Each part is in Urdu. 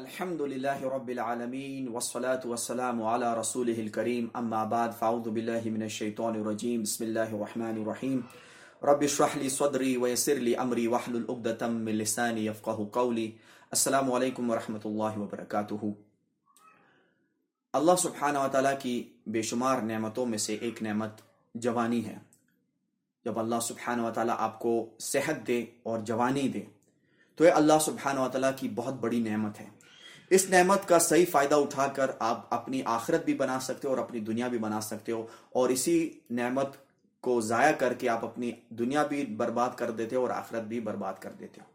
الحمد لله رب العالمين والصلاة والسلام على رسوله الكريم. أما بعد، فأعوذ بالله من الشيطان الرجيم. بسم الله الرحمن الرحيم. رب اشرح لي صدري ويسر لي أمري واحلل عقدة من لساني يفقه قولي. السلام عليكم ورحمة الله وبركاته. اللہ سبحانہ و تعالیٰ کی بے شمار نعمتوں میں سے ایک نعمت جوانی ہے۔ جب اللہ سبحانہ و تعالیٰ آپ کو صحت دے اور جوانی دے، تو یہ اللہ سبحانہ و تعالیٰ کی بہت بڑی نعمت ہے۔ اس نعمت کا صحیح فائدہ اٹھا کر آپ اپنی آخرت بھی بنا سکتے ہو اور اپنی دنیا بھی بنا سکتے ہو اور اسی نعمت کو ضائع کر کے آپ اپنی دنیا بھی برباد کر دیتے ہو اور آخرت بھی برباد کر دیتے ہو۔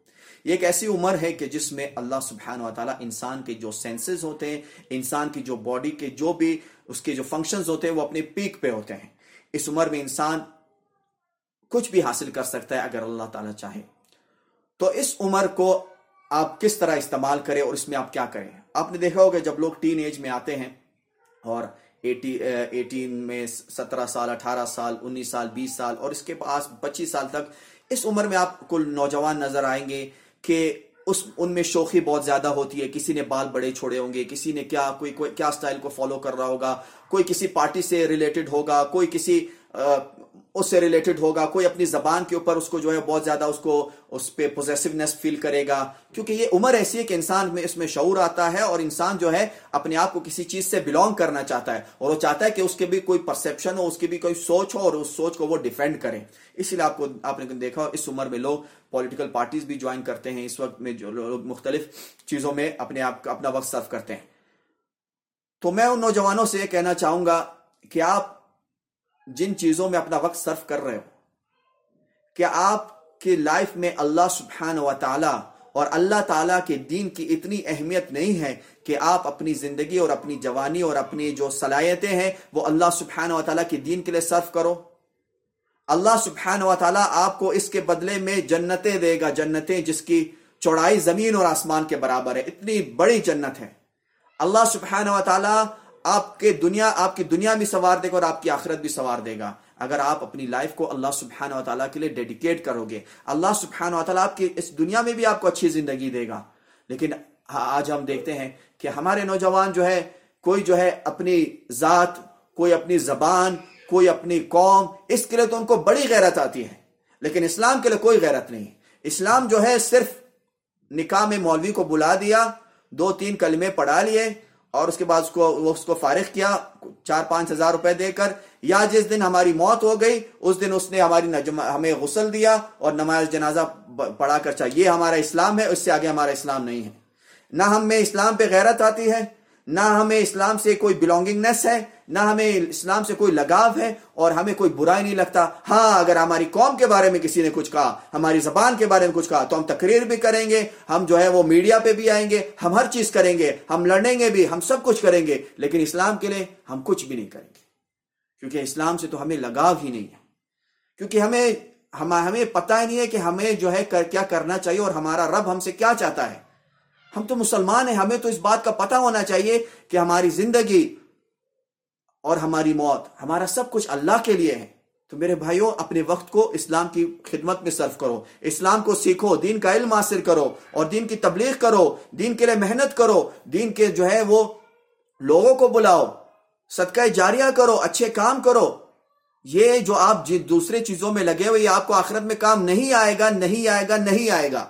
یہ ایک ایسی عمر ہے کہ جس میں اللہ سبحانہ و تعالیٰ انسان کے جو سینسز ہوتے ہیں، انسان کی جو باڈی کے جو بھی اس کے جو فنکشنز ہوتے ہیں، وہ اپنے پیک پہ ہوتے ہیں۔ اس عمر میں انسان کچھ بھی حاصل کر سکتا ہے اگر اللہ تعالیٰ چاہے۔ تو اس عمر کو آپ کس طرح استعمال کریں اور اس میں آپ کیا کریں؟ آپ نے دیکھا ہوگا جب لوگ ٹین ایج میں آتے ہیں اور ایٹی ایٹین میں سترہ سال، اٹھارہ سال، انیس سال، بیس سال اور اس کے پاس پچیس سال تک اس عمر میں آپ کو نوجوان نظر آئیں گے کہ اس، ان میں شوخی بہت زیادہ ہوتی ہے، کسی نے بال بڑے چھوڑے ہوں گے، کسی نے کیا، کوئی کوئی، کیا سٹائل کو فالو کر رہا ہوگا، کوئی کسی پارٹی سے ریلیٹڈ ہوگا، کوئی کسی اس سے ریلیٹڈ ہوگا، کوئی اپنی زبان کے اوپر اس کو جو ہے بہت زیادہ اس کو اس پہ پوزیسونیس فیل کرے گا۔ کیونکہ یہ عمر ایسی ہے کہ انسان میں اس میں شعور آتا ہے اور انسان جو ہے اپنے آپ کو کسی چیز سے بلونگ کرنا چاہتا ہے اور وہ چاہتا ہے کہ اس کے بھی کوئی پرسپشن ہو، اس کی بھی کوئی سوچ ہو اور اس سوچ کو وہ ڈیفینڈ کرے۔ اسی لیے آپ کو، آپ نے دیکھا اس عمر میں لوگ پولیٹیکل پارٹیز بھی جوائن کرتے ہیں، اس وقت میں جو لوگ مختلف چیزوں میں اپنے آپ کا اپنا وقت صرف کرتے ہیں۔ تو میں ان نوجوانوں سے یہ کہنا چاہوں گا کہ آپ جن چیزوں میں اپنا وقت صرف کر رہے ہو، کہ آپ کی لائف میں اللہ سبحانہ و تعالی اور اللہ تعالیٰ کے دین کی اتنی اہمیت نہیں ہے کہ آپ اپنی زندگی اور اپنی جوانی اور اپنی جو صلاحیتیں ہیں، وہ اللہ سبحانہ و تعالیٰ کے دین کے لیے صرف کرو۔ اللہ سبحانہ و تعالیٰ آپ کو اس کے بدلے میں جنتیں دے گا، جنتیں جس کی چوڑائی زمین اور آسمان کے برابر ہے۔ اتنی بڑی جنت ہے۔ اللہ سبحانہ و تعالیٰ آپ کے دنیا، آپ کی دنیا بھی سوار دے گا اور آپ کی آخرت بھی سوار دے گا۔ اگر آپ اپنی لائف کو اللہ سبحانہ و تعالیٰ کے لیے ڈیڈیکیٹ کرو گے، اللہ سبحانہ و تعالیٰ آپ کی اس دنیا میں بھی آپ کو اچھی زندگی دے گا۔ لیکن آج ہم دیکھتے ہیں کہ ہمارے نوجوان جو ہے، کوئی جو ہے اپنی ذات، کوئی اپنی زبان، کوئی اپنی قوم، اس کے لیے تو ان کو بڑی غیرت آتی ہے۔ لیکن اسلام کے لیے کوئی غیرت نہیں۔ اسلام جو ہے صرف نکاح میں مولوی کو بلا دیا، دو تین کلمے پڑھا لیے اور اس کے بعد اس کو وہ اس کو فارغ کیا، چار پانچ ہزار روپے دے کر، یا جس دن ہماری موت ہو گئی، اس دن اس نے ہماری ہمیں غسل دیا اور نماز جنازہ پڑھا کر چاہیے، یہ ہمارا اسلام ہے، اس سے آگے ہمارا اسلام نہیں ہے۔ نہ ہم میں اسلام پہ غیرت آتی ہے نہ ہمیں اسلام سے کوئی بلونگنگنیس ہے، نہ ہمیں اسلام سے کوئی لگاؤ ہے اور ہمیں کوئی برائی نہیں لگتا۔ ہاں اگر ہماری قوم کے بارے میں کسی نے کچھ کہا، ہماری زبان کے بارے میں کچھ کہا، تو ہم تقریر بھی کریں گے، ہم جو ہے وہ میڈیا پہ بھی آئیں گے، ہم ہر چیز کریں گے، ہم لڑیں گے بھی، ہم سب کچھ کریں گے، لیکن اسلام کے لیے ہم کچھ بھی نہیں کریں گے۔ کیونکہ اسلام سے تو ہمیں لگاؤ ہی نہیں ہے۔ کیونکہ ہمیں ہمیں پتہ ہی نہیں ہے کہ ہمیں جو ہے کیا کرنا چاہیے اور ہمارا رب ہم سے کیا چاہتا ہے۔ ہم تو مسلمان ہیں، ہمیں تو اس بات کا پتہ ہونا چاہیے کہ ہماری زندگی اور ہماری موت ہمارا سب کچھ اللہ کے لیے ہے۔ تو میرے بھائیوں، اپنے وقت کو اسلام کی خدمت میں صرف کرو۔ اسلام کو سیکھو، دین کا علم حاصل کرو اور دین کی تبلیغ کرو، دین کے لیے محنت کرو، دین کے جو ہے وہ لوگوں کو بلاؤ، صدقہ جاریہ کرو، اچھے کام کرو۔ یہ جو آپ جی دوسرے چیزوں میں لگے ہوئے، یہ آپ کو آخرت میں کام نہیں آئے گا، نہیں آئے گا، نہیں آئے گا۔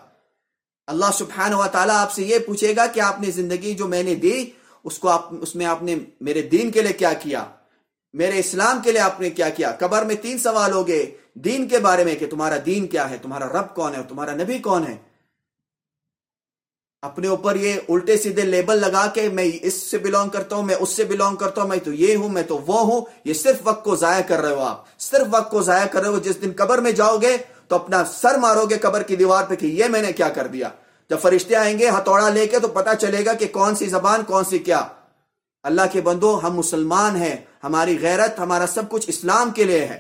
اللہ سبحانہ و تعالیٰ آپ سے یہ پوچھے گا کہ آپ نے زندگی جو میں نے دی، اس کو آپ اس میں آپ نے میرے دین کے لیے کیا کیا؟ میرے اسلام کے لیے آپ نے کیا کیا؟ قبر میں تین سوال ہو گئے، دین کے بارے میں کہ تمہارا دین کیا ہے؟ تمہارا رب کون ہے؟ اور تمہارا نبی کون ہے؟ اپنے اوپر یہ الٹے سیدھے لیبل لگا کے میں اس سے بلونگ کرتا ہوں، میں اس سے بلونگ کرتا ہوں، میں تو یہ ہوں، میں تو وہ ہوں، یہ صرف وقت کو ضائع کر رہے ہو آپ۔ صرف وقت کو ضائع کر رہے ہو، جس دن قبر میں جاؤ گے تو اپنا سر مارو گے قبر کی دیوار پہ کہ یہ میں نے کیا کر دیا۔ جب فرشتے آئیں گے، ہتھوڑا لے کے تو پتا چلے گا کہ کون سی زبان، کون سی کیا۔ اللہ کے بندو، ہم مسلمان ہیں، ہماری غیرت، ہمارا سب کچھ اسلام کے لیے ہے۔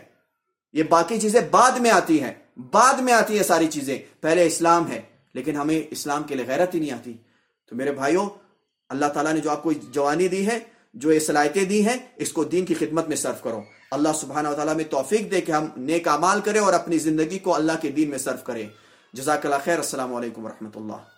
یہ باقی چیزیں بعد میں آتی ہیں۔ بعد میں آتی ہیں ساری چیزیں۔ پہلے اسلام ہے، لیکن ہمیں اسلام کے لیے غیرت ہی نہیں آتی۔ تو میرے بھائیوں، اللہ تعالیٰ نے جو آپ کو جوانی دی ہے، جو یہ صلاحیتیں دی ہیں، اس کو دین کی خدمت میں صرف کرو۔ اللہ سبحانہ و تعالیٰ میں توفیق دے کہ ہم نیک اعمال کریں اور اپنی زندگی کو اللہ کے دین میں صرف کریں۔ جزاک اللہ خیر السلام علیکم ورحمۃ اللہ